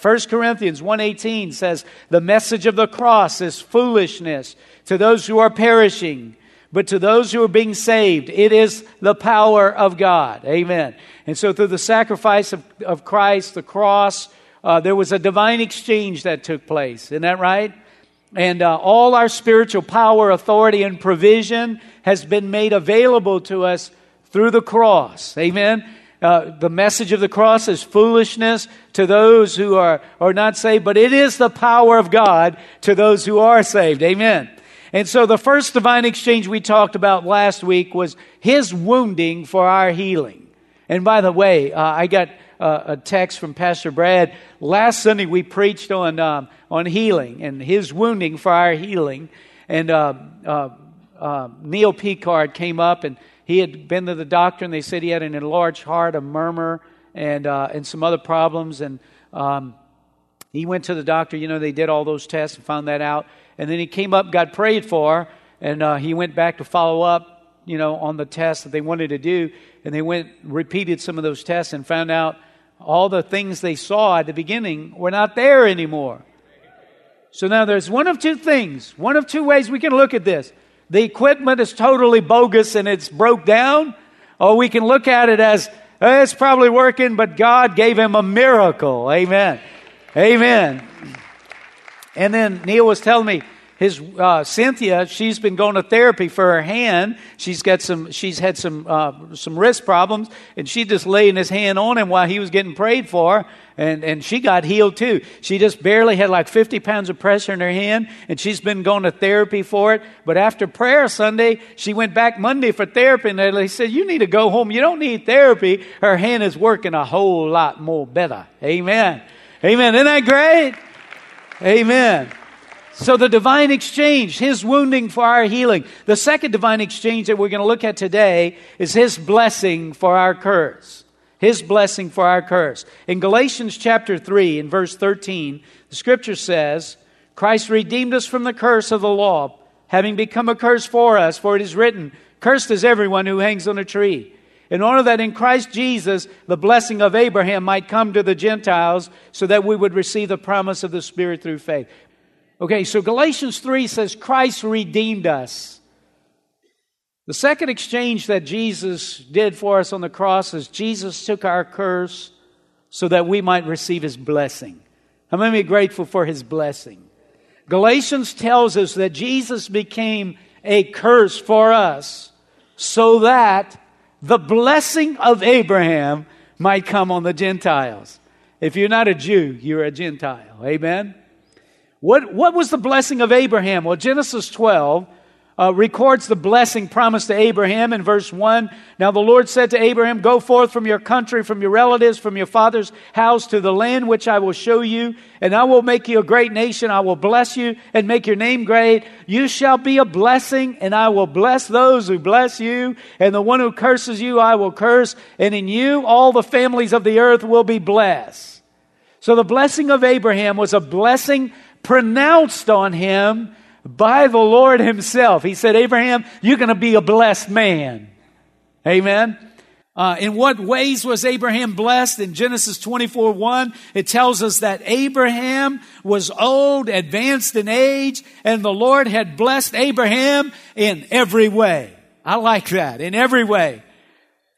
1 Corinthians 1:18 says, "The message of the cross is foolishness to those who are perishing, but to those who are being saved, it is the power of God." Amen. And so through the sacrifice of, of Christ, the cross, uh, there was a divine exchange that took place. Isn't that right? And uh, all our spiritual power, authority, and provision has been made available to us through the cross. Amen. Uh, the message of the cross is foolishness to those who are, are not saved, but it is the power of God to those who are saved. Amen. And so the first divine exchange we talked about last week was his wounding for our healing. And by the way, uh, I got uh, a text from Pastor Brad. Last Sunday we preached on, um, on healing and his wounding for our healing. And uh, uh, uh Neil Picard came up and he had been to the doctor and they said he had an enlarged heart, a murmur, and, uh, and some other problems. And um, he went to the doctor. You know, they did all those tests and found that out. And then he came up, got prayed for, and uh, he went back to follow up, you know, on the tests that they wanted to do. And they went, repeated some of those tests and found out all the things they saw at the beginning were not there anymore. So now there's one of two things, one of two ways we can look at this the equipment is totally bogus and it's broke down, or we can look at it as eh, it's probably working, but God gave him a miracle. Amen. Amen. And then Neil was telling me his uh, Cynthia, she's been going to therapy for her hand. She's got some, she's had some uh, some wrist problems, and she just laying his hand on him while he was getting prayed for, and and she got healed too. She just barely had like 50 pounds of pressure in her hand, and she's been going to therapy for it. But after prayer Sunday, she went back Monday for therapy, and they said, "You need to go home. You don't need therapy. Her hand is working a whole lot more better." Amen. Amen. Isn't that great? Amen. So the divine exchange, his wounding for our healing. The second divine exchange that we're going to look at today is his blessing for our curse. His blessing for our curse. In Galatians chapter 3, in verse 13, the scripture says, Christ redeemed us from the curse of the law, having become a curse for us, for it is written, Cursed is everyone who hangs on a tree. In order that in Christ Jesus the blessing of Abraham might come to the Gentiles, so that we would receive the promise of the Spirit through faith. Okay, so Galatians 3 says Christ redeemed us. The second exchange that Jesus did for us on the cross is Jesus took our curse so that we might receive his blessing. How many are grateful for his blessing? Galatians tells us that Jesus became a curse for us so that the blessing of Abraham might come on the Gentiles. If you're not a Jew, you're a Gentile. Amen? What, what was the blessing of Abraham? Well, Genesis 12 uh, records the blessing promised to Abraham in verse 1. Now the Lord said to Abraham, Go forth from your country, from your relatives, from your father's house to the land which I will show you, and I will make you a great nation. I will bless you and make your name great. You shall be a blessing, and I will bless those who bless you, and the one who curses you I will curse, and in you all the families of the earth will be blessed. So the blessing of Abraham was a blessing pronounced on him by the Lord himself. He said, Abraham, you're going to be a blessed man. Amen. Uh, in what ways was Abraham blessed? In Genesis 24 1, it tells us that Abraham was old, advanced in age, and the Lord had blessed Abraham in every way. I like that, in every way.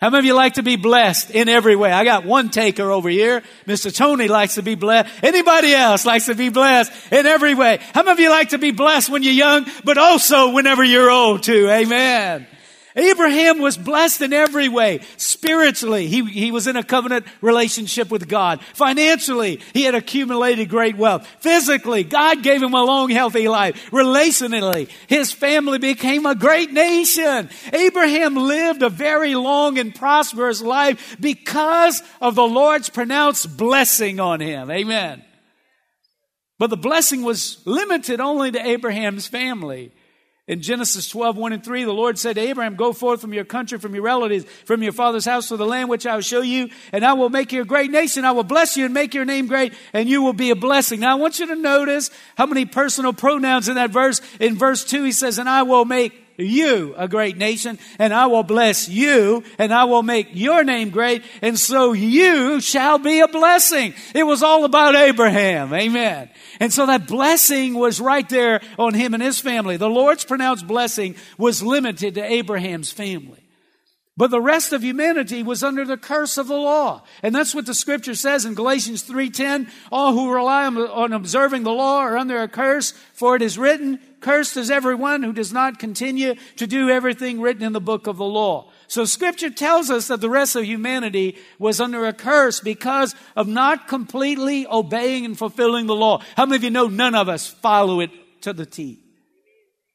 How many of you like to be blessed in every way? I got one taker over here. Mr. Tony likes to be blessed. Anybody else likes to be blessed in every way? How many of you like to be blessed when you're young, but also whenever you're old too? Amen. Abraham was blessed in every way. Spiritually, he, he was in a covenant relationship with God. Financially, he had accumulated great wealth. Physically, God gave him a long, healthy life. Relationally, his family became a great nation. Abraham lived a very long and prosperous life because of the Lord's pronounced blessing on him. Amen. But the blessing was limited only to Abraham's family. In Genesis 12, 1 and 3, the Lord said to Abraham, Go forth from your country, from your relatives, from your father's house to the land which I will show you, and I will make you a great nation. I will bless you and make your name great, and you will be a blessing. Now, I want you to notice how many personal pronouns in that verse. In verse 2, he says, And I will make you a great nation, and I will bless you, and I will make your name great, and so you shall be a blessing. It was all about Abraham. Amen. And so that blessing was right there on him and his family. The Lord's pronounced blessing was limited to Abraham's family. But the rest of humanity was under the curse of the law. And that's what the scripture says in Galatians 3:10, all who rely on, observing the law are under a curse, for it is written, cursed is everyone who does not continue to do everything written in the book of the law. So scripture tells us that the rest of humanity was under a curse because of not completely obeying and fulfilling the law. How many of you know none of us follow it to the T?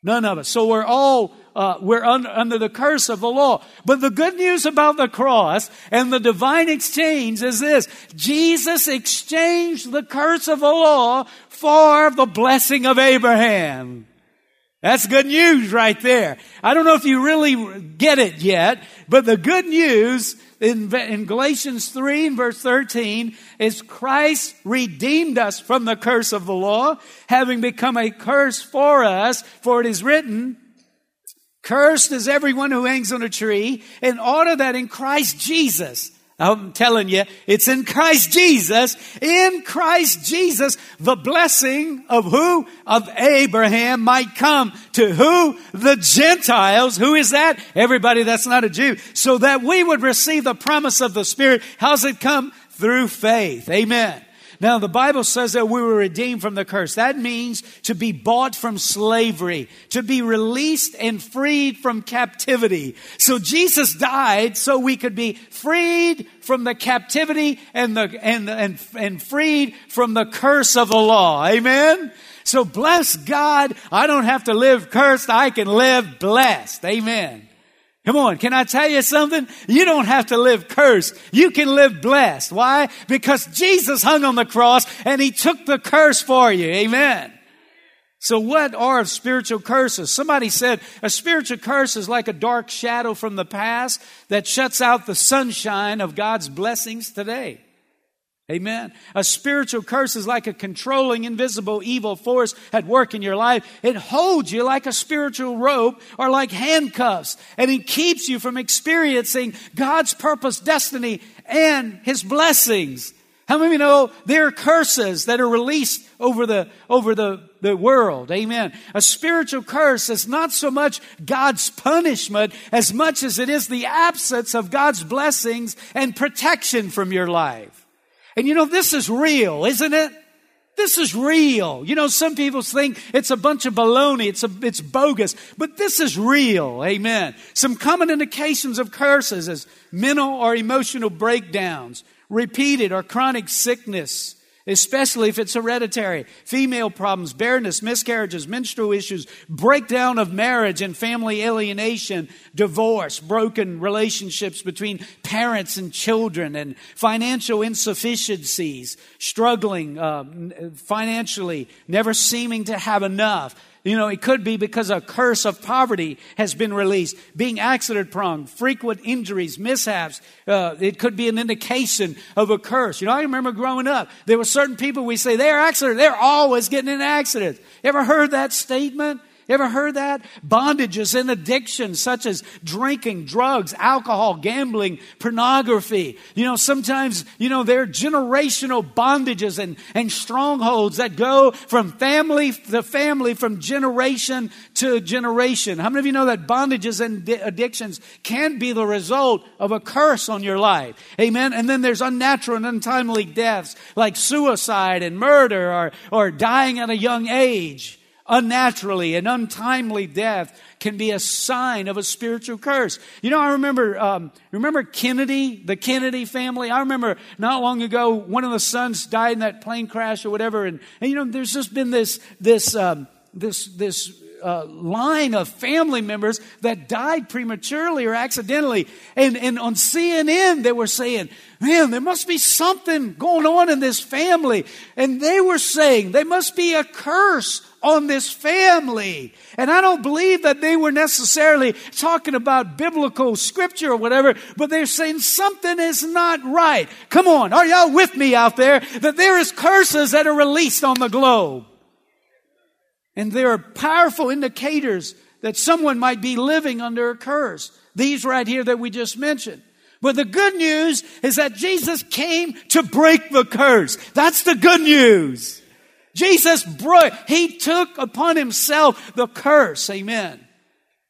None of us. So we're all uh, we're un- under the curse of the law. But the good news about the cross and the divine exchange is this. Jesus exchanged the curse of the law for the blessing of Abraham. That's good news right there. I don't know if you really get it yet, but the good news in, in, Galatians 3 and verse 13 is Christ redeemed us from the curse of the law, having become a curse for us, for it is written, Cursed is everyone who hangs on a tree in order that in Christ Jesus, I'm telling you, it's in Christ Jesus, in Christ Jesus, the blessing of who? Of Abraham might come to who? The Gentiles. Who is that? Everybody that's not a Jew. So that we would receive the promise of the Spirit. How's it come? Through faith. Amen. Now, the Bible says that we were redeemed from the curse. That means to be bought from slavery, to be released and freed from captivity. So Jesus died so we could be freed from the captivity and the, and, and, and freed from the curse of the law. Amen? So bless God. I don't have to live cursed. I can live blessed. Amen. Come on, can I tell you something? You don't have to live cursed. You can live blessed. Why? Because Jesus hung on the cross and he took the curse for you. Amen. So what are spiritual curses? Somebody said a spiritual curse is like a dark shadow from the past that shuts out the sunshine of God's blessings today. Amen. A spiritual curse is like a controlling, invisible, evil force at work in your life. It holds you like a spiritual rope or like handcuffs, and it keeps you from experiencing God's purpose, destiny, and His blessings. How many of you know there are curses that are released over the, over the, the world? Amen. A spiritual curse is not so much God's punishment as much as it is the absence of God's blessings and protection from your life. And you know, this is real, isn't it? This is real. You know, some people think it's a bunch of baloney. It's a, it's bogus, but this is real. Amen. Some common indications of curses is mental or emotional breakdowns, repeated or chronic sickness, especially if it's hereditary, female problems, barrenness, miscarriages, menstrual issues, breakdown of marriage and family alienation, divorce, broken relationships between parents and children, and financial insufficiencies, struggling uh, financially, never seeming to have enough you know, it could be because a curse of poverty has been released, being accident prone, frequent injuries, mishaps. Uh, it could be an indication of a curse. You know, I remember growing up, there were certain people we say they're accident, they're always getting in accidents. Ever heard that statement? You ever heard that? Bondages and addictions such as drinking, drugs, alcohol, gambling, pornography. You know, sometimes, you know, there are generational bondages and, and strongholds that go from family to family, from generation to generation. How many of you know that bondages and addictions can be the result of a curse on your life? Amen. And then there's unnatural and untimely deaths like suicide and murder or, or dying at a young age unnaturally and untimely death can be a sign of a spiritual curse. You know, I remember, um, remember Kennedy, the Kennedy family. I remember not long ago, one of the sons died in that plane crash or whatever, and, and you know, there's just been this this um, this this uh, line of family members that died prematurely or accidentally. And, and on CNN, they were saying, man, there must be something going on in this family. And they were saying, there must be a curse on this family. And I don't believe that they were necessarily talking about biblical scripture or whatever, but they're saying something is not right. Come on, are y'all with me out there? That there is curses that are released on the globe. And there are powerful indicators that someone might be living under a curse. These right here that we just mentioned. But the good news is that Jesus came to break the curse. That's the good news. Jesus broke, he took upon himself the curse. Amen.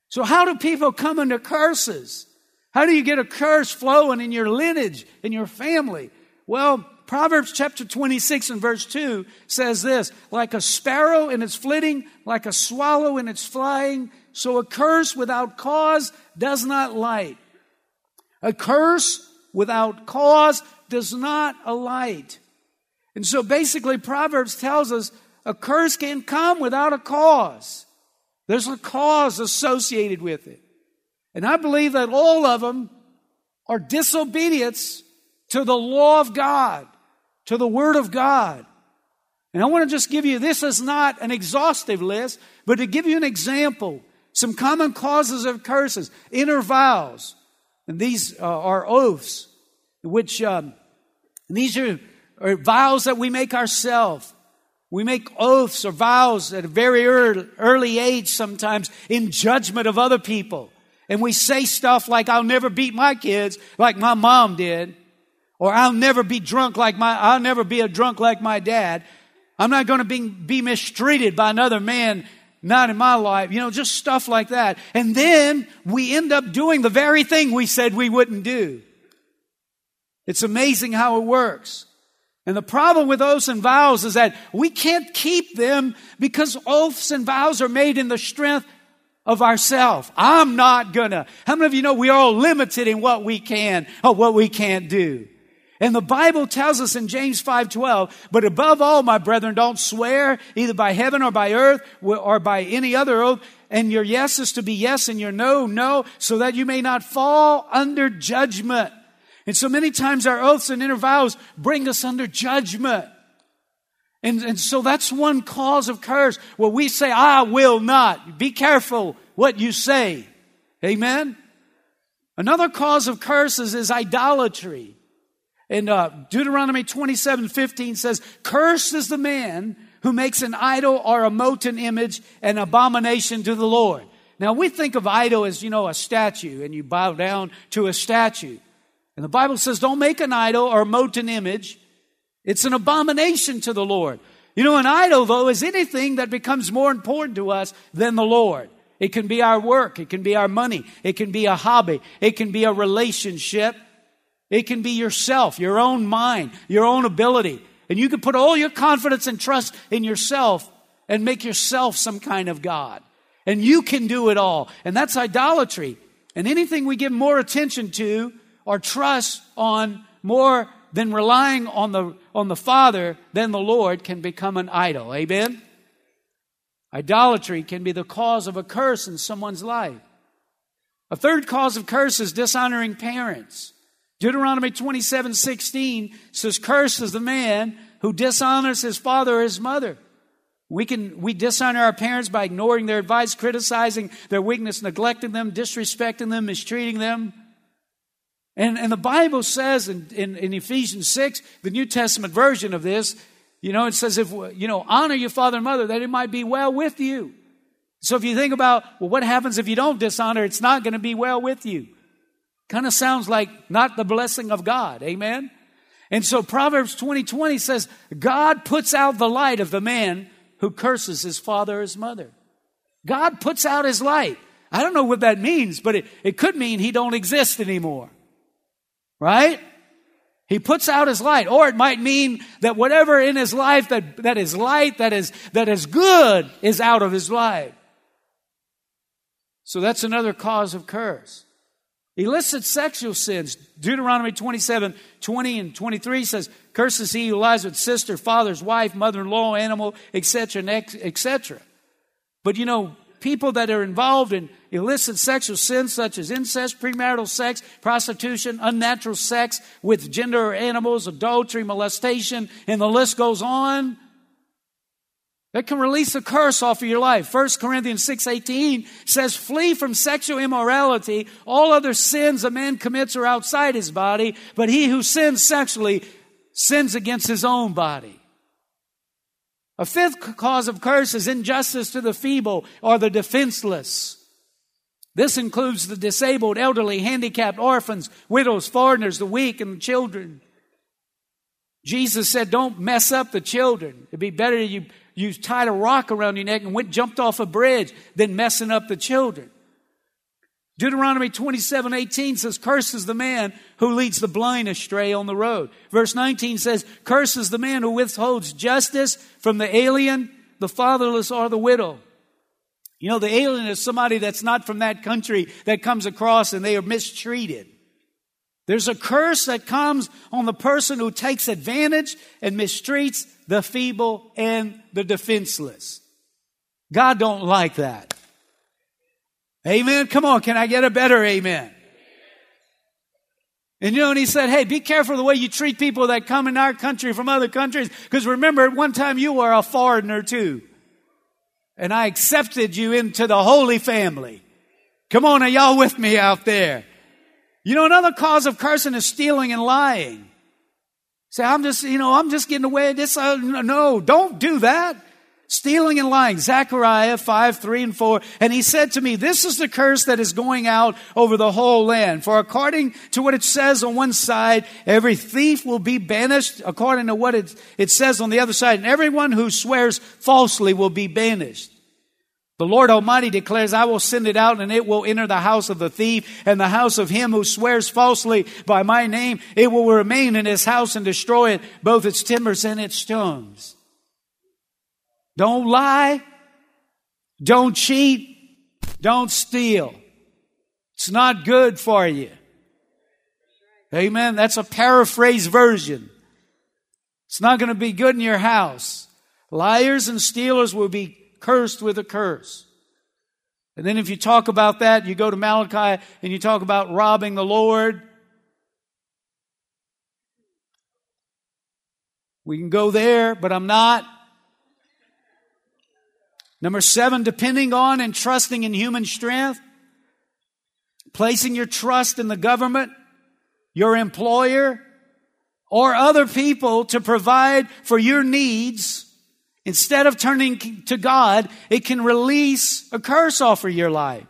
So how do people come under curses? How do you get a curse flowing in your lineage, in your family? Well, Proverbs chapter 26 and verse 2 says this like a sparrow in its flitting, like a swallow in its flying, so a curse without cause does not light. A curse without cause does not alight. And so basically, Proverbs tells us a curse can come without a cause. There's a cause associated with it. And I believe that all of them are disobedience to the law of God to the Word of God. And I want to just give you this is not an exhaustive list, but to give you an example, some common causes of curses, inner vows, and these uh, are oaths, which um, these are, are vows that we make ourselves. We make oaths or vows at a very early, early age sometimes in judgment of other people. And we say stuff like, I'll never beat my kids like my mom did. Or I'll never be drunk like my, I'll never be a drunk like my dad. I'm not going to be, be mistreated by another man, not in my life. You know, just stuff like that. And then we end up doing the very thing we said we wouldn't do. It's amazing how it works. And the problem with oaths and vows is that we can't keep them because oaths and vows are made in the strength of ourself. I'm not gonna. How many of you know we are all limited in what we can or what we can't do? And the Bible tells us in James 5:12, but above all, my brethren, don't swear either by heaven or by earth or by any other oath, and your yes is to be yes and your no, no, so that you may not fall under judgment. And so many times our oaths and inner vows bring us under judgment. And, and so that's one cause of curse where we say, I will not. Be careful what you say. Amen? Another cause of curses is idolatry. And uh, Deuteronomy 27 15 says, Cursed is the man who makes an idol or a molten image an abomination to the Lord. Now we think of idol as, you know, a statue and you bow down to a statue. And the Bible says, don't make an idol or a molten image. It's an abomination to the Lord. You know, an idol, though, is anything that becomes more important to us than the Lord. It can be our work. It can be our money. It can be a hobby. It can be a relationship. It can be yourself, your own mind, your own ability. And you can put all your confidence and trust in yourself and make yourself some kind of God. And you can do it all. And that's idolatry. And anything we give more attention to or trust on more than relying on the, on the Father than the Lord can become an idol. Amen? Idolatry can be the cause of a curse in someone's life. A third cause of curse is dishonoring parents. Deuteronomy 27 16 says, Cursed is the man who dishonors his father or his mother. We can we dishonor our parents by ignoring their advice, criticizing their weakness, neglecting them, disrespecting them, mistreating them. And, and the Bible says in, in, in Ephesians 6, the New Testament version of this, you know, it says, if, you know, honor your father and mother that it might be well with you. So if you think about, well, what happens if you don't dishonor? It's not going to be well with you. Kind of sounds like not the blessing of God. Amen? And so Proverbs 20 20 says, God puts out the light of the man who curses his father or his mother. God puts out his light. I don't know what that means, but it, it could mean he don't exist anymore. Right? He puts out his light. Or it might mean that whatever in his life that, that is light, that is, that is good, is out of his life. So that's another cause of curse. Illicit sexual sins. Deuteronomy 27, 20 and 23 says, curses he who lies with sister, father's wife, mother-in-law, animal, etc., etc. But you know, people that are involved in illicit sexual sins such as incest, premarital sex, prostitution, unnatural sex with gender or animals, adultery, molestation, and the list goes on, that can release a curse off of your life. 1 Corinthians 6:18 says, "Flee from sexual immorality. All other sins a man commits are outside his body, but he who sins sexually sins against his own body." A fifth cause of curse is injustice to the feeble or the defenseless. This includes the disabled, elderly, handicapped, orphans, widows, foreigners, the weak, and the children. Jesus said, Don't mess up the children. It'd be better you, you tied a rock around your neck and went jumped off a bridge than messing up the children. Deuteronomy 27 18 says, Curses the man who leads the blind astray on the road. Verse 19 says, Curses the man who withholds justice from the alien, the fatherless, or the widow. You know, the alien is somebody that's not from that country that comes across and they are mistreated. There's a curse that comes on the person who takes advantage and mistreats the feeble and the defenseless. God don't like that. Amen. Come on, can I get a better amen? And you know, and he said, hey, be careful the way you treat people that come in our country from other countries. Because remember, at one time you were a foreigner too. And I accepted you into the holy family. Come on, are y'all with me out there? You know, another cause of cursing is stealing and lying. Say, I'm just, you know, I'm just getting away with this. Uh, no, don't do that. Stealing and lying. Zechariah 5, 3 and 4. And he said to me, this is the curse that is going out over the whole land. For according to what it says on one side, every thief will be banished according to what it, it says on the other side. And everyone who swears falsely will be banished. The Lord Almighty declares, I will send it out and it will enter the house of the thief and the house of him who swears falsely by my name. It will remain in his house and destroy it, both its timbers and its stones. Don't lie. Don't cheat. Don't steal. It's not good for you. Amen. That's a paraphrase version. It's not going to be good in your house. Liars and stealers will be cursed with a curse. And then if you talk about that, you go to Malachi and you talk about robbing the Lord. We can go there, but I'm not. Number seven, depending on and trusting in human strength, placing your trust in the government, your employer, or other people to provide for your needs Instead of turning to God, it can release a curse off of your life.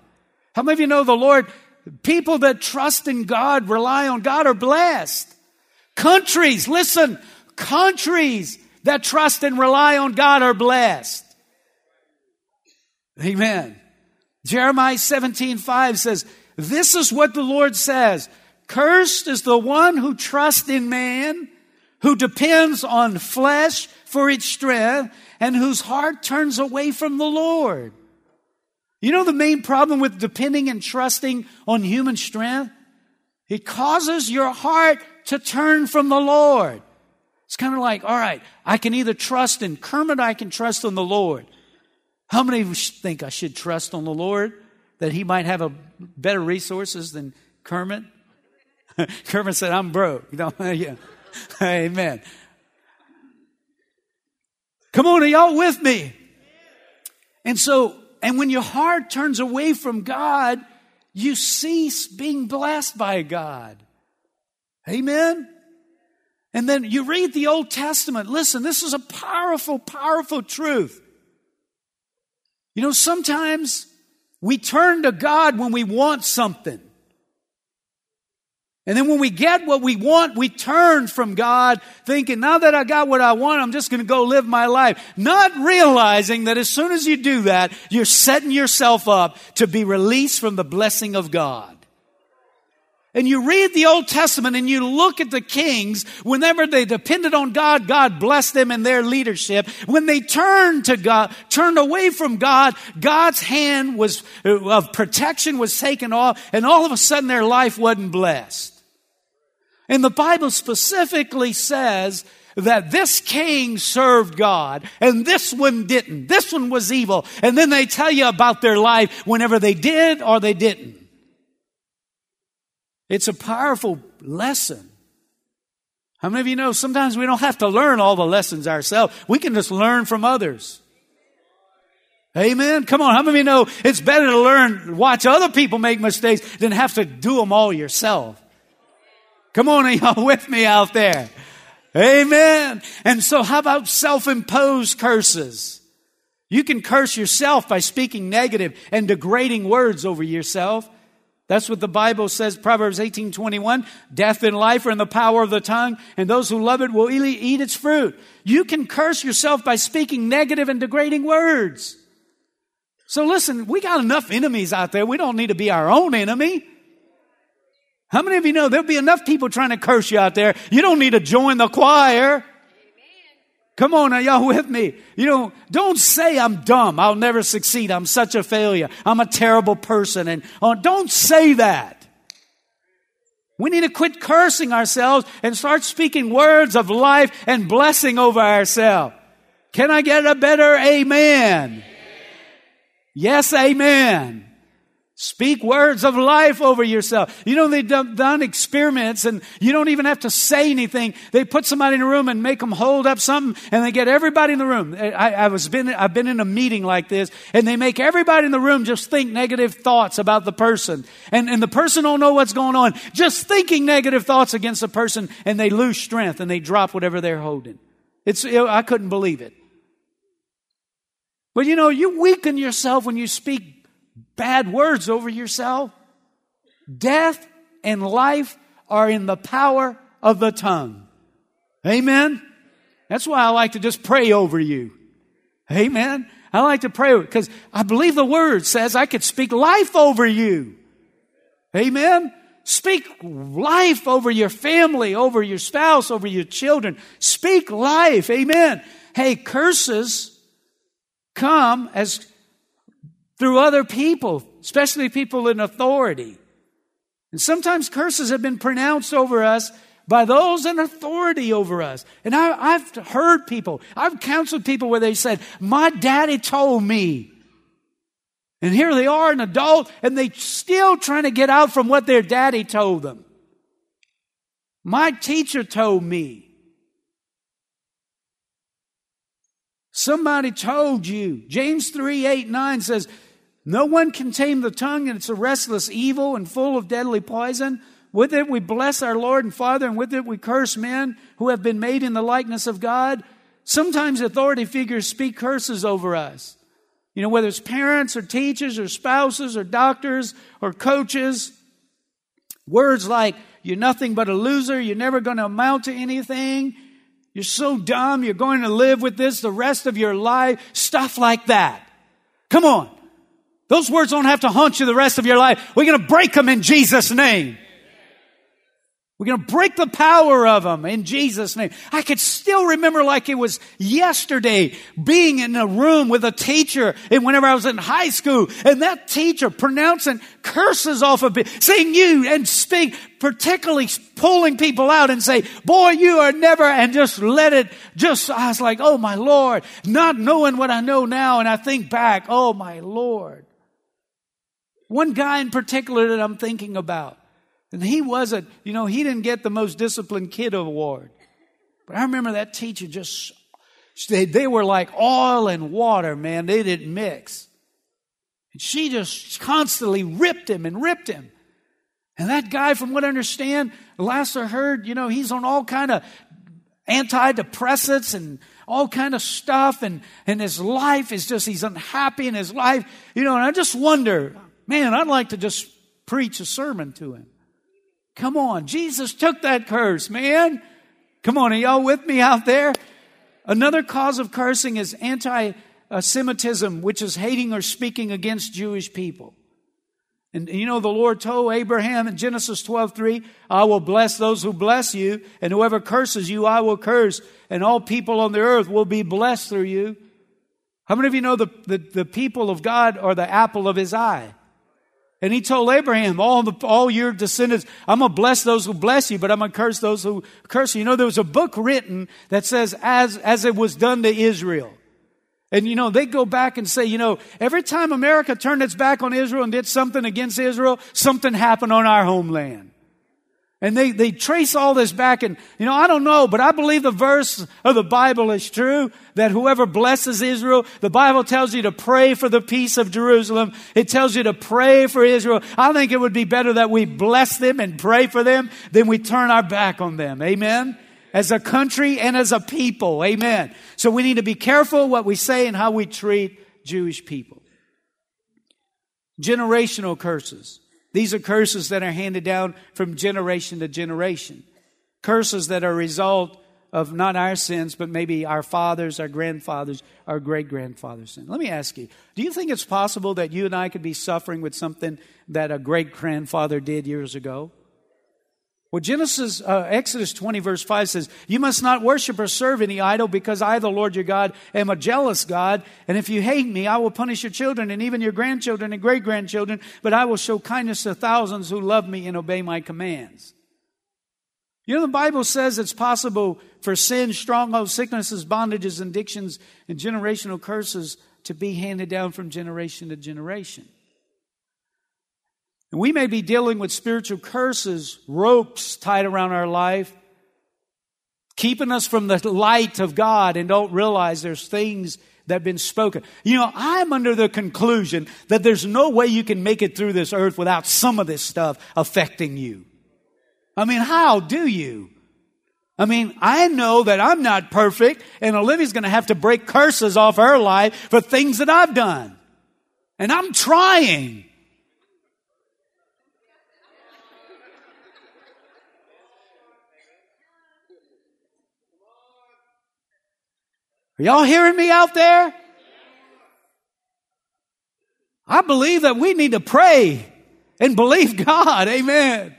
How many of you know the Lord? People that trust in God, rely on God, are blessed. Countries, listen, countries that trust and rely on God are blessed. Amen. Jeremiah 17, 5 says, This is what the Lord says. Cursed is the one who trusts in man, who depends on flesh for its strength, and whose heart turns away from the Lord. You know the main problem with depending and trusting on human strength? It causes your heart to turn from the Lord. It's kind of like, all right, I can either trust in Kermit, I can trust on the Lord. How many of you think I should trust on the Lord that he might have a better resources than Kermit? Kermit said, I'm broke. You know, yeah. Amen. Come on, are y'all with me? And so, and when your heart turns away from God, you cease being blessed by God. Amen? And then you read the Old Testament. Listen, this is a powerful, powerful truth. You know, sometimes we turn to God when we want something. And then when we get what we want, we turn from God thinking, now that I got what I want, I'm just going to go live my life. Not realizing that as soon as you do that, you're setting yourself up to be released from the blessing of God. And you read the Old Testament and you look at the kings, whenever they depended on God, God blessed them in their leadership. When they turned to God, turned away from God, God's hand was, of protection was taken off and all of a sudden their life wasn't blessed. And the Bible specifically says that this king served God and this one didn't. This one was evil. And then they tell you about their life whenever they did or they didn't. It's a powerful lesson. How many of you know sometimes we don't have to learn all the lessons ourselves? We can just learn from others. Amen. Come on. How many of you know it's better to learn, watch other people make mistakes than have to do them all yourself? Come on, are y'all with me out there? Amen. And so how about self-imposed curses? You can curse yourself by speaking negative and degrading words over yourself. That's what the Bible says, Proverbs 18, 21. Death and life are in the power of the tongue, and those who love it will eat its fruit. You can curse yourself by speaking negative and degrading words. So listen, we got enough enemies out there. We don't need to be our own enemy. How many of you know there'll be enough people trying to curse you out there? You don't need to join the choir. Come on, are y'all with me? You know, don't say I'm dumb. I'll never succeed. I'm such a failure. I'm a terrible person. And uh, don't say that. We need to quit cursing ourselves and start speaking words of life and blessing over ourselves. Can I get a better amen? amen. Yes, amen. Speak words of life over yourself. You know, they've done, experiments and you don't even have to say anything. They put somebody in a room and make them hold up something and they get everybody in the room. I, I was been, I've been in a meeting like this and they make everybody in the room just think negative thoughts about the person. And, and the person don't know what's going on. Just thinking negative thoughts against the person and they lose strength and they drop whatever they're holding. It's, I couldn't believe it. But you know, you weaken yourself when you speak bad words over yourself. Death and life are in the power of the tongue. Amen. That's why I like to just pray over you. Amen. I like to pray because I believe the word says I could speak life over you. Amen. Speak life over your family, over your spouse, over your children. Speak life. Amen. Hey, curses come as through other people, especially people in authority. And sometimes curses have been pronounced over us by those in authority over us. And I, have heard people, I've counseled people where they said, My daddy told me. And here they are, an adult, and they're still trying to get out from what their daddy told them. My teacher told me. Somebody told you. James 3 8 9 says, no one can tame the tongue, and it's a restless evil and full of deadly poison. With it we bless our Lord and Father, and with it we curse men who have been made in the likeness of God. Sometimes authority figures speak curses over us. You know, whether it's parents or teachers or spouses or doctors or coaches. Words like, you're nothing but a loser, you're never going to amount to anything, you're so dumb, you're going to live with this the rest of your life, stuff like that. Come on. Those words don't have to haunt you the rest of your life. We're going to break them in Jesus' name. We're going to break the power of them in Jesus' name. I could still remember like it was yesterday being in a room with a teacher and whenever I was in high school and that teacher pronouncing curses off of it, saying you and speak, particularly pulling people out and say, boy, you are never, and just let it, just, I was like, oh my Lord, not knowing what I know now. And I think back, oh my Lord. One guy in particular that I'm thinking about. And he wasn't, you know, he didn't get the most disciplined kid award. But I remember that teacher just, they, they were like oil and water, man. They didn't mix. And she just constantly ripped him and ripped him. And that guy, from what I understand, last I heard, you know, he's on all kind of antidepressants and all kind of stuff and, and his life is just, he's unhappy in his life. You know, and I just wonder, Man, I'd like to just preach a sermon to him. Come on. Jesus took that curse, man. Come on. Are y'all with me out there? Another cause of cursing is anti Semitism, which is hating or speaking against Jewish people. And you know, the Lord told Abraham in Genesis 12, 3, I will bless those who bless you, and whoever curses you, I will curse, and all people on the earth will be blessed through you. How many of you know the, the, the people of God are the apple of his eye? And he told Abraham, all, the, all your descendants, I'm going to bless those who bless you, but I'm going to curse those who curse you. You know, there was a book written that says, as, as it was done to Israel. And you know, they go back and say, you know, every time America turned its back on Israel and did something against Israel, something happened on our homeland. And they, they trace all this back and, you know, I don't know, but I believe the verse of the Bible is true that whoever blesses Israel, the Bible tells you to pray for the peace of Jerusalem. It tells you to pray for Israel. I think it would be better that we bless them and pray for them than we turn our back on them. Amen. as a country and as a people. Amen. So we need to be careful what we say and how we treat Jewish people. Generational curses. These are curses that are handed down from generation to generation. Curses that are a result of not our sins, but maybe our fathers, our grandfathers, our great grandfathers' sin. Let me ask you do you think it's possible that you and I could be suffering with something that a great grandfather did years ago? Well, Genesis, uh, Exodus 20, verse 5 says, You must not worship or serve any idol because I, the Lord your God, am a jealous God. And if you hate me, I will punish your children and even your grandchildren and great grandchildren, but I will show kindness to thousands who love me and obey my commands. You know, the Bible says it's possible for sin, strongholds, sicknesses, bondages, addictions, and generational curses to be handed down from generation to generation. And we may be dealing with spiritual curses, ropes tied around our life, keeping us from the light of God and don't realize there's things that have been spoken. You know, I'm under the conclusion that there's no way you can make it through this earth without some of this stuff affecting you. I mean, how do you? I mean, I know that I'm not perfect and Olivia's going to have to break curses off her life for things that I've done. And I'm trying. Are y'all hearing me out there? I believe that we need to pray and believe God. Amen.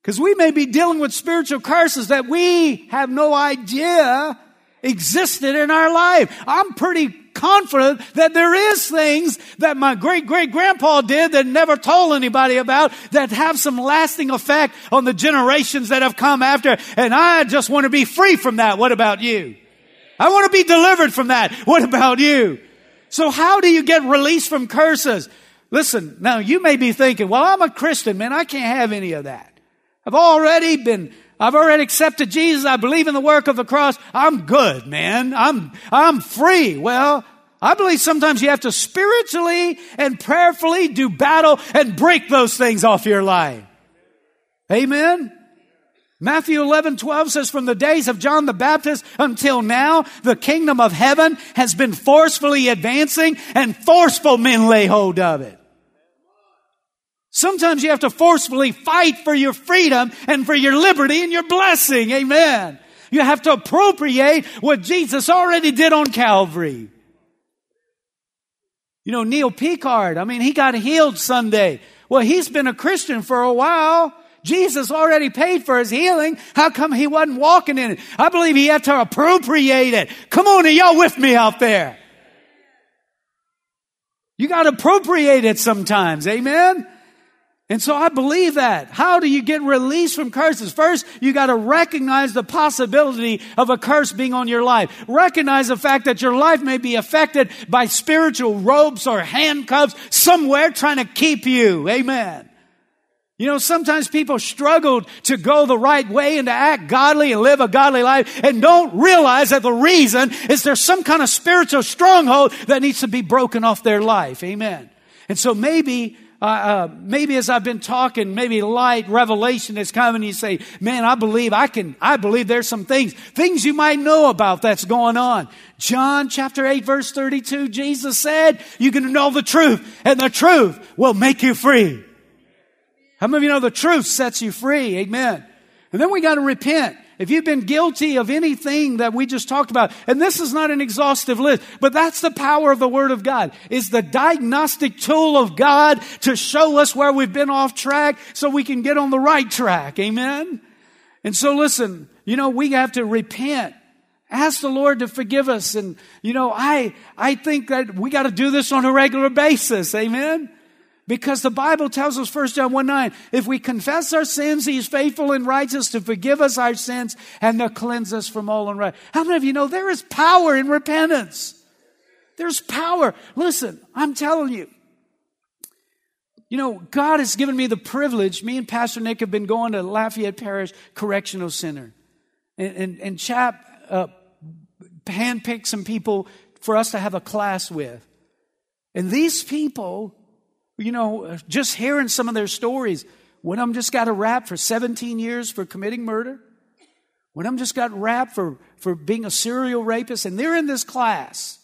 Because we may be dealing with spiritual curses that we have no idea existed in our life. I'm pretty confident that there is things that my great great grandpa did that never told anybody about that have some lasting effect on the generations that have come after. And I just want to be free from that. What about you? I want to be delivered from that. What about you? So how do you get released from curses? Listen, now you may be thinking, well, I'm a Christian, man. I can't have any of that. I've already been, I've already accepted Jesus. I believe in the work of the cross. I'm good, man. I'm, I'm free. Well, I believe sometimes you have to spiritually and prayerfully do battle and break those things off your life. Amen. Matthew 11, 12 says, from the days of John the Baptist until now, the kingdom of heaven has been forcefully advancing and forceful men lay hold of it. Sometimes you have to forcefully fight for your freedom and for your liberty and your blessing. Amen. You have to appropriate what Jesus already did on Calvary. You know, Neil Picard, I mean, he got healed Sunday. Well, he's been a Christian for a while. Jesus already paid for his healing. How come he wasn't walking in it? I believe he had to appropriate it. Come on, are y'all with me out there? You got to appropriate it sometimes. Amen. And so I believe that. How do you get released from curses? First, you got to recognize the possibility of a curse being on your life. Recognize the fact that your life may be affected by spiritual ropes or handcuffs somewhere trying to keep you. Amen. You know, sometimes people struggle to go the right way and to act godly and live a godly life and don't realize that the reason is there's some kind of spiritual stronghold that needs to be broken off their life. Amen. And so maybe uh, uh, maybe as I've been talking, maybe light revelation is coming. you say, man, I believe I can, I believe there's some things, things you might know about that's going on. John chapter 8 verse 32, Jesus said, you can know the truth and the truth will make you free. How many of you know the truth sets you free? Amen. And then we got to repent. If you've been guilty of anything that we just talked about, and this is not an exhaustive list, but that's the power of the Word of God, is the diagnostic tool of God to show us where we've been off track so we can get on the right track. Amen? And so listen, you know, we have to repent. Ask the Lord to forgive us. And, you know, I, I think that we got to do this on a regular basis. Amen? Because the Bible tells us, 1 John 1 9, if we confess our sins, He is faithful and righteous to forgive us our sins and to cleanse us from all unrighteousness. How many of you know there is power in repentance? There's power. Listen, I'm telling you. You know, God has given me the privilege. Me and Pastor Nick have been going to Lafayette Parish Correctional Center. And, and, and Chap uh, handpicked some people for us to have a class with. And these people you know, uh, just hearing some of their stories. One of them just got a rap for 17 years for committing murder. One of them just got rap for, for being a serial rapist, and they're in this class.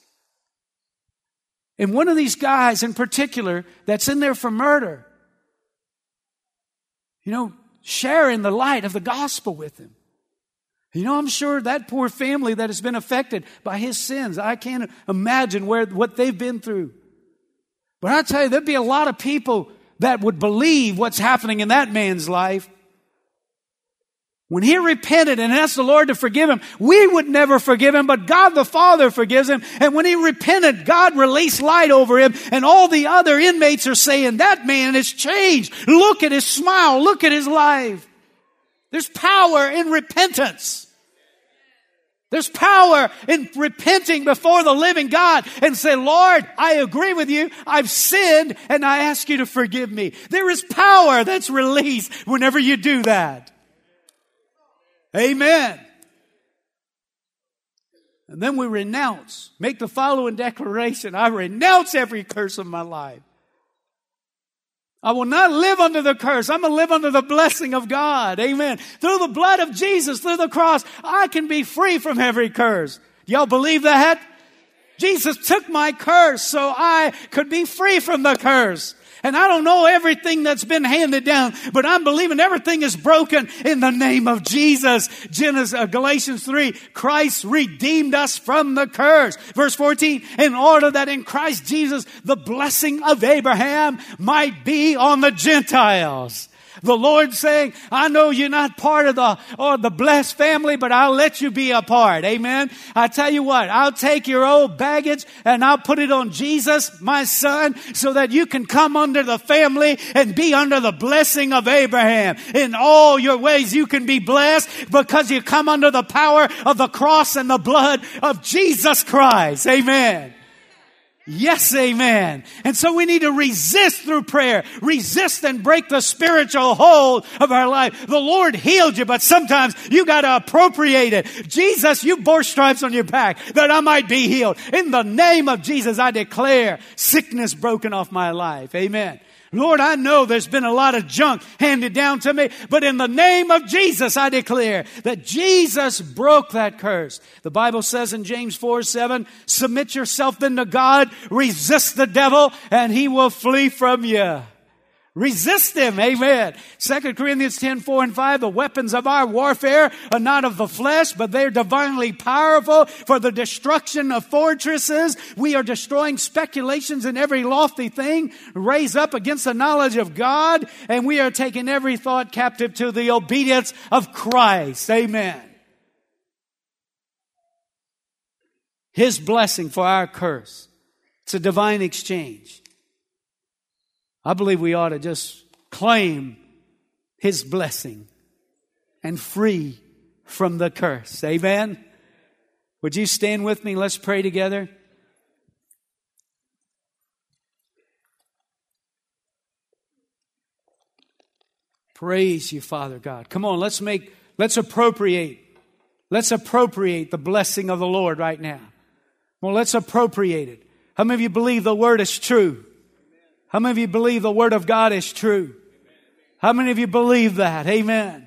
And one of these guys in particular that's in there for murder, you know, sharing the light of the gospel with him. You know, I'm sure that poor family that has been affected by his sins, I can't imagine where, what they've been through. But I tell you, there'd be a lot of people that would believe what's happening in that man's life. When he repented and asked the Lord to forgive him, we would never forgive him, but God the Father forgives him. And when he repented, God released light over him, and all the other inmates are saying, that man has changed. Look at his smile. Look at his life. There's power in repentance. There's power in repenting before the living God and say, Lord, I agree with you. I've sinned and I ask you to forgive me. There is power that's released whenever you do that. Amen. And then we renounce, make the following declaration I renounce every curse of my life. I will not live under the curse. I'm going to live under the blessing of God. Amen. Through the blood of Jesus, through the cross, I can be free from every curse. Do y'all believe that? Jesus took my curse so I could be free from the curse. And I don't know everything that's been handed down, but I'm believing everything is broken in the name of Jesus. Genesis, uh, Galatians 3, Christ redeemed us from the curse. Verse 14, in order that in Christ Jesus the blessing of Abraham might be on the Gentiles. The Lord saying, I know you're not part of the, or the blessed family, but I'll let you be a part. Amen. I tell you what, I'll take your old baggage and I'll put it on Jesus, my son, so that you can come under the family and be under the blessing of Abraham. In all your ways, you can be blessed because you come under the power of the cross and the blood of Jesus Christ. Amen. Yes, amen. And so we need to resist through prayer. Resist and break the spiritual hold of our life. The Lord healed you, but sometimes you gotta appropriate it. Jesus, you bore stripes on your back that I might be healed. In the name of Jesus, I declare sickness broken off my life. Amen. Lord, I know there's been a lot of junk handed down to me, but in the name of Jesus, I declare that Jesus broke that curse. The Bible says in James 4 7, submit yourself then to God, resist the devil, and he will flee from you. Resist them. Amen. Second Corinthians 10, 4 and 5. The weapons of our warfare are not of the flesh, but they're divinely powerful for the destruction of fortresses. We are destroying speculations and every lofty thing raised up against the knowledge of God. And we are taking every thought captive to the obedience of Christ. Amen. His blessing for our curse. It's a divine exchange. I believe we ought to just claim His blessing and free from the curse. Amen? Would you stand with me? Let's pray together. Praise you, Father God. Come on, let's make, let's appropriate, let's appropriate the blessing of the Lord right now. Well, let's appropriate it. How many of you believe the word is true? How many of you believe the Word of God is true? How many of you believe that? Amen.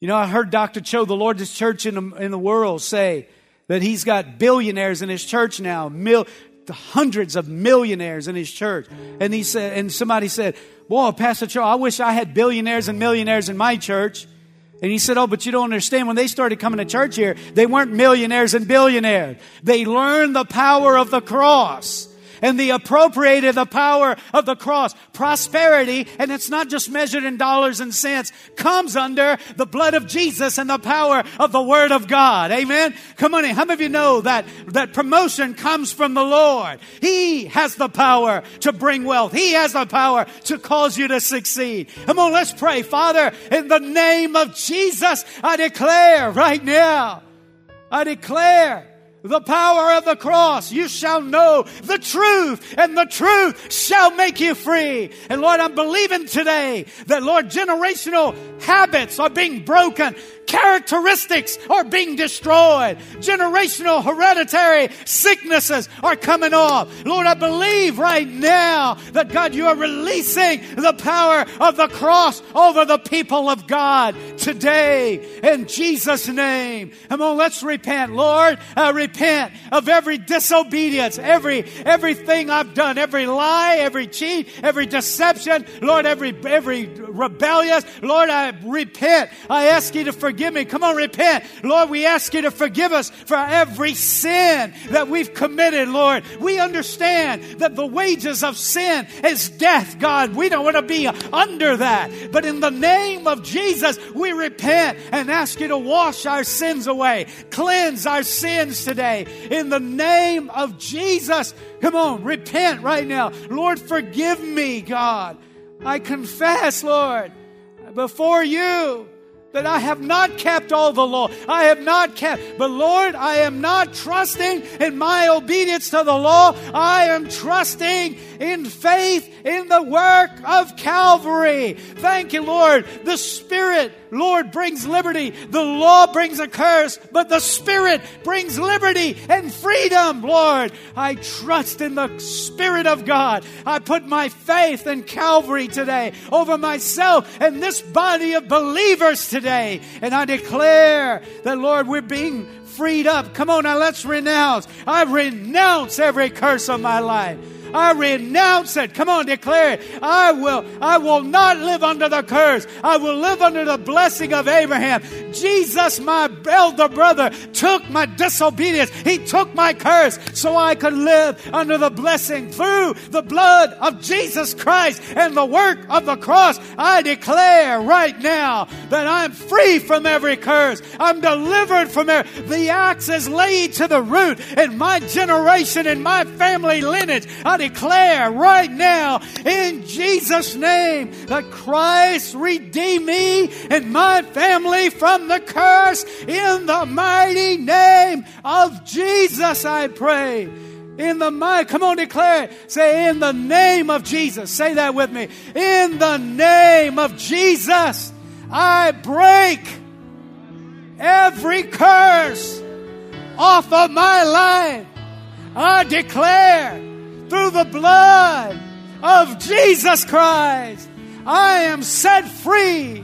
You know, I heard Dr. Cho, the largest church in the, in the world, say that he's got billionaires in his church now, mil, hundreds of millionaires in his church. And he said, and somebody said, Boy, Pastor Cho, I wish I had billionaires and millionaires in my church. And he said, Oh, but you don't understand. When they started coming to church here, they weren't millionaires and billionaires. They learned the power of the cross and the appropriated the power of the cross. Prosperity, and it's not just measured in dollars and cents, comes under the blood of Jesus and the power of the Word of God. Amen? Come on in. How many of you know that, that promotion comes from the Lord? He has the power to bring wealth. He has the power to cause you to succeed. Come on, let's pray. Father, in the name of Jesus, I declare right now, I declare the power of the cross. You shall know the truth, and the truth shall make you free. And Lord, I'm believing today that, Lord, generational habits are being broken. Characteristics are being destroyed. Generational hereditary sicknesses are coming off. Lord, I believe right now that God, you are releasing the power of the cross over the people of God today in Jesus' name. Come on, let's repent. Lord, I repent of every disobedience, every everything I've done, every lie, every cheat, every deception, Lord, every every rebellious. Lord, I repent. I ask you to forgive me. Come on, repent. Lord, we ask you to forgive us for every sin that we've committed, Lord. We understand that the wages of sin is death, God. We don't want to be under that. But in the name of Jesus, we repent and ask you to wash our sins away, cleanse our sins today. In the name of Jesus, come on, repent right now. Lord, forgive me, God. I confess, Lord, before you that I have not kept all the law. I have not kept. But Lord, I am not trusting in my obedience to the law. I am trusting in faith in the work of Calvary. Thank you, Lord. The Spirit, Lord, brings liberty. The law brings a curse, but the Spirit brings liberty and freedom, Lord. I trust in the Spirit of God. I put my faith in Calvary today over myself and this body of believers today. And I declare that, Lord, we're being freed up. Come on now, let's renounce. I renounce every curse of my life. I renounce it. Come on, declare it. I will, I will not live under the curse. I will live under the blessing of Abraham. Jesus, my elder brother, took my disobedience. He took my curse so I could live under the blessing through the blood of Jesus Christ and the work of the cross. I declare right now that I'm free from every curse. I'm delivered from every, the axe is laid to the root in my generation, in my family lineage. I declare right now in Jesus' name that Christ redeem me and my family from the curse in the mighty name of Jesus, I pray. In the mighty, come on, declare it. Say, in the name of Jesus. Say that with me. In the name of Jesus, I break every curse off of my life. I declare through the blood of Jesus Christ, I am set free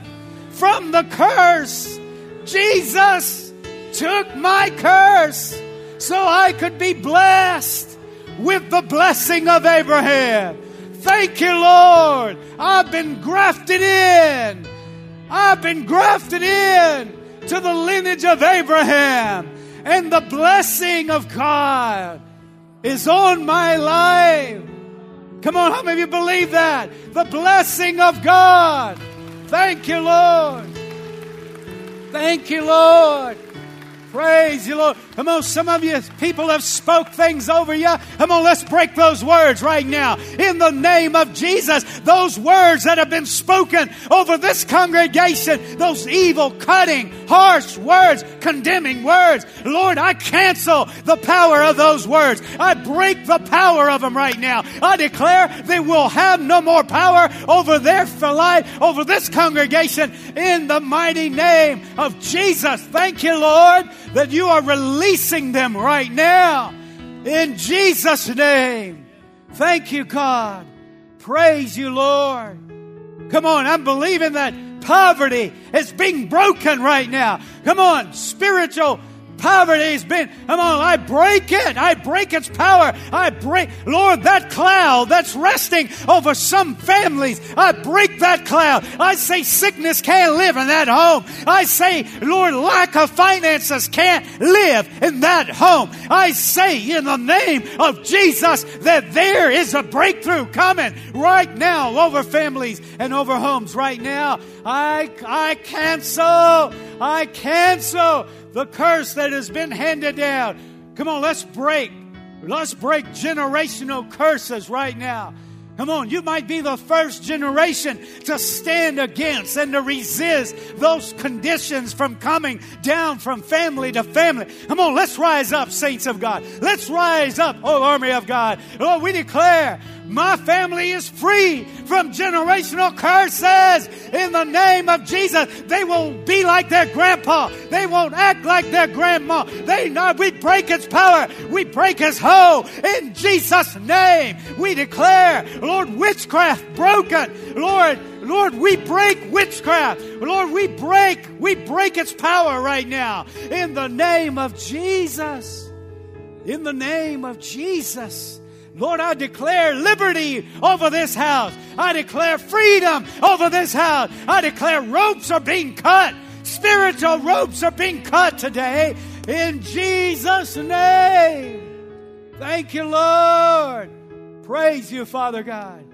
from the curse. Jesus took my curse so I could be blessed with the blessing of Abraham. Thank you, Lord. I've been grafted in. I've been grafted in to the lineage of Abraham and the blessing of God is on my life. Come on, how many of you believe that? The blessing of God. Thank you, Lord. Thank you, Lord. Praise you, Lord. Come on, some of you people have spoke things over you. Come on, let's break those words right now. In the name of Jesus, those words that have been spoken over this congregation, those evil, cutting, harsh words, condemning words. Lord, I cancel the power of those words. I break the power of them right now. I declare they will have no more power over their life, over this congregation in the mighty name of Jesus. Thank you, Lord, that you are releasing them right now in Jesus' name. Thank you, God. Praise you, Lord. Come on, I'm believing that poverty is being broken right now. Come on, spiritual Poverty's been, come on, I break it. I break its power. I break, Lord, that cloud that's resting over some families. I break that cloud. I say sickness can't live in that home. I say, Lord, lack of finances can't live in that home. I say in the name of Jesus that there is a breakthrough coming right now over families and over homes right now. I, I cancel, I cancel the curse that has been handed down. Come on, let's break. Let's break generational curses right now. Come on, you might be the first generation to stand against and to resist those conditions from coming down from family to family. Come on, let's rise up, saints of God. Let's rise up, oh army of God. Lord, we declare my family is free from generational curses in the name of Jesus. They won't be like their grandpa. They won't act like their grandma. They know we break its power. We break its hold in Jesus' name. We declare, Lord, witchcraft broken. Lord, Lord, we break witchcraft. Lord, we break, we break its power right now in the name of Jesus. In the name of Jesus. Lord, I declare liberty over this house. I declare freedom over this house. I declare ropes are being cut. Spiritual ropes are being cut today in Jesus' name. Thank you, Lord. Praise you, Father God.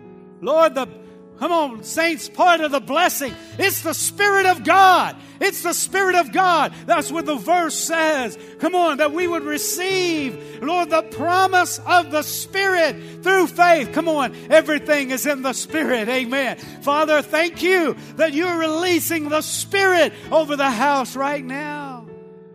Lord, the Come on, saints, part of the blessing. It's the Spirit of God. It's the Spirit of God. That's what the verse says. Come on, that we would receive, Lord, the promise of the Spirit through faith. Come on, everything is in the Spirit. Amen. Father, thank you that you're releasing the Spirit over the house right now.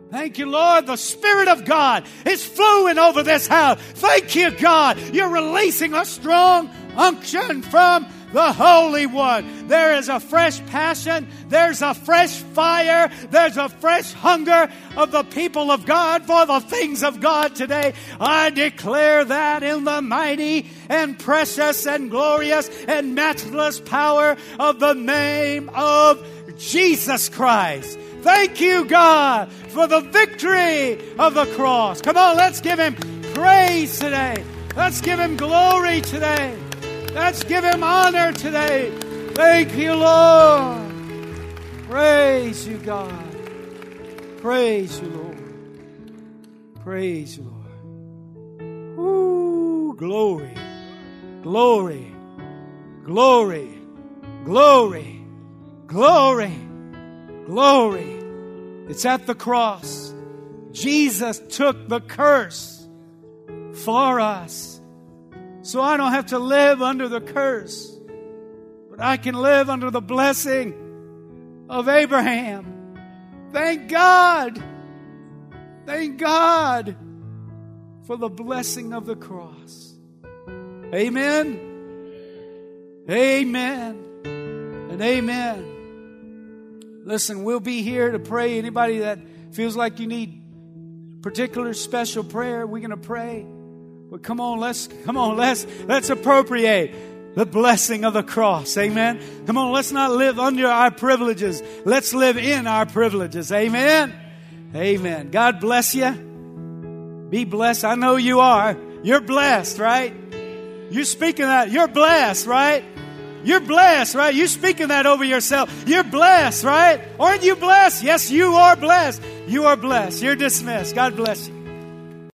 Thank you, Lord. The Spirit of God is flowing over this house. Thank you, God. You're releasing a strong unction from the Holy One. There is a fresh passion, there's a fresh fire, there's a fresh hunger of the people of God for the things of God today. I declare that in the mighty and precious and glorious and matchless power of the name of Jesus Christ. Thank you, God, for the victory of the cross. Come on, let's give Him praise today. Let's give Him glory today. Let's give him honor today. Thank you, Lord. Praise you, God. Praise you, Lord. Praise you, Lord. Ooh, glory, glory, glory, glory, glory, glory. It's at the cross. Jesus took the curse for us so I don't have to live under the curse, but I can live under the blessing of Abraham. Thank God. Thank God for the blessing of the cross. Amen. Amen. And amen. Listen, we'll be here to pray. Anybody that feels like you need particular special prayer, we're going to pray. But come on, let's come on, let's let's appropriate the blessing of the cross. Amen. Come on, let's not live under our privileges. Let's live in our privileges. Amen. Amen. God bless you. Be blessed. I know you are. You're blessed, right? You're speaking that. You're blessed, right? You're blessed, right? You're speaking that over yourself. You're blessed, right? Aren't you blessed? Yes, you are blessed. You are blessed. You're dismissed. God bless you.